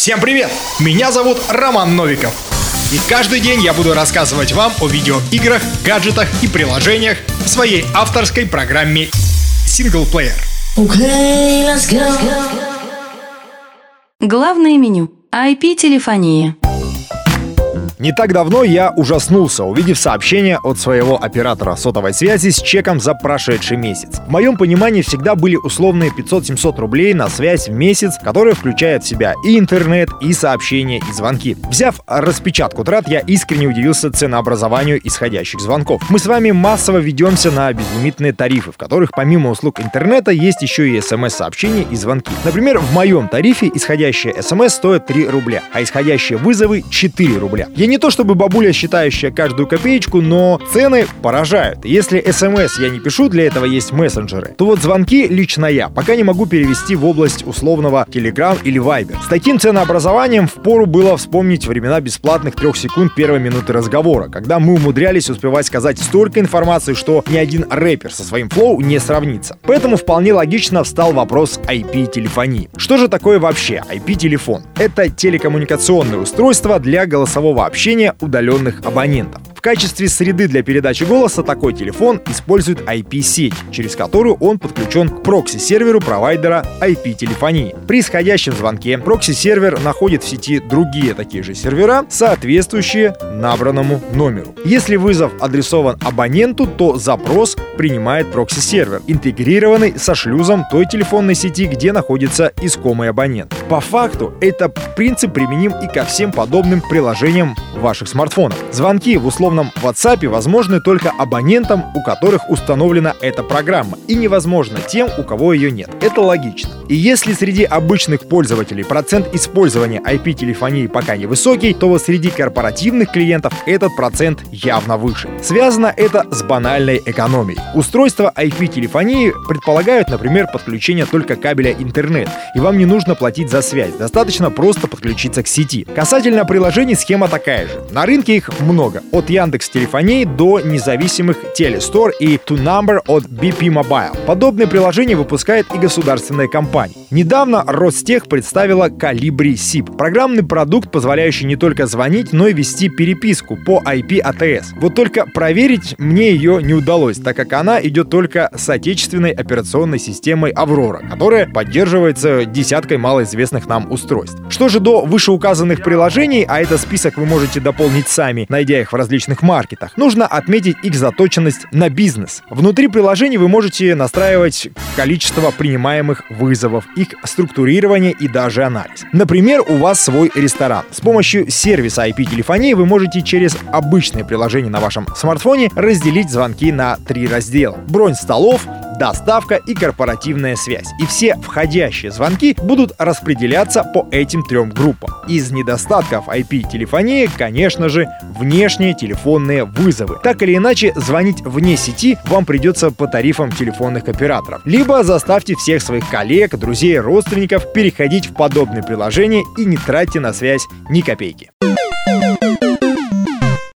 Всем привет! Меня зовут Роман Новиков. И каждый день я буду рассказывать вам о видеоиграх, гаджетах и приложениях в своей авторской программе Single Player. Okay, let's go. Главное меню. IP-телефония. Не так давно я ужаснулся, увидев сообщение от своего оператора сотовой связи с чеком за прошедший месяц. В моем понимании всегда были условные 500-700 рублей на связь в месяц, которая включает в себя и интернет, и сообщения, и звонки. Взяв распечатку трат, я искренне удивился ценообразованию исходящих звонков. Мы с вами массово ведемся на безлимитные тарифы, в которых помимо услуг интернета есть еще и смс-сообщения и звонки. Например, в моем тарифе исходящие смс стоят 3 рубля, а исходящие вызовы 4 рубля. Я не то чтобы бабуля, считающая каждую копеечку, но цены поражают. Если смс я не пишу, для этого есть мессенджеры, то вот звонки лично я пока не могу перевести в область условного Telegram или Viber. С таким ценообразованием впору было вспомнить времена бесплатных трех секунд первой минуты разговора, когда мы умудрялись успевать сказать столько информации, что ни один рэпер со своим флоу не сравнится. Поэтому вполне логично встал вопрос IP-телефонии. Что же такое вообще IP-телефон? Это телекоммуникационное устройство для голосового общения общения удаленных абонентов. В качестве среды для передачи голоса такой телефон использует IP-сеть, через которую он подключен к прокси-серверу провайдера IP-телефонии. При исходящем звонке прокси-сервер находит в сети другие такие же сервера, соответствующие набранному номеру. Если вызов адресован абоненту, то запрос принимает прокси-сервер, интегрированный со шлюзом той телефонной сети, где находится искомый абонент. По факту, это принцип применим и ко всем подобным приложениям ваших смартфонов. Звонки в условном WhatsApp возможны только абонентам, у которых установлена эта программа, и невозможно тем, у кого ее нет. Это логично. И если среди обычных пользователей процент использования IP-телефонии пока невысокий, то вот среди корпоративных клиентов этот процент явно выше. Связано это с банальной экономией. Устройства IP-телефонии предполагают, например, подключение только кабеля интернет, и вам не нужно платить за связь, достаточно просто подключиться к сети. Касательно приложений схема такая же. На рынке их много, от Яндекс Телефонии до независимых Телестор и TwoNumber от BP Mobile. Подобные приложения выпускает и государственная компания. Недавно Ростех представила Calibri SIP, программный продукт, позволяющий не только звонить, но и вести переписку по IP ATS. Вот только проверить мне ее не удалось, так как она идет только с отечественной операционной системой Aurora, которая поддерживается десяткой малоизвестных нам устройств. Что же до вышеуказанных приложений, а этот список вы можете дополнить сами, найдя их в различных маркетах, нужно отметить их заточенность на бизнес. Внутри приложений вы можете настраивать количество принимаемых вызовов, их структурирование и даже анализ. Например, у вас свой ресторан. С помощью сервиса IP-телефонии вы можете через обычное приложение на вашем смартфоне разделить звонки на три раздела. Бронь столов, доставка и корпоративная связь. И все входящие звонки будут распределяться по этим трем группам. Из недостатков IP-телефонии, конечно же, внешние телефонные вызовы. Так или иначе, звонить вне сети вам придется по тарифам телефонных операторов. Либо заставьте всех своих коллег, друзей, родственников переходить в подобные приложения и не тратьте на связь ни копейки.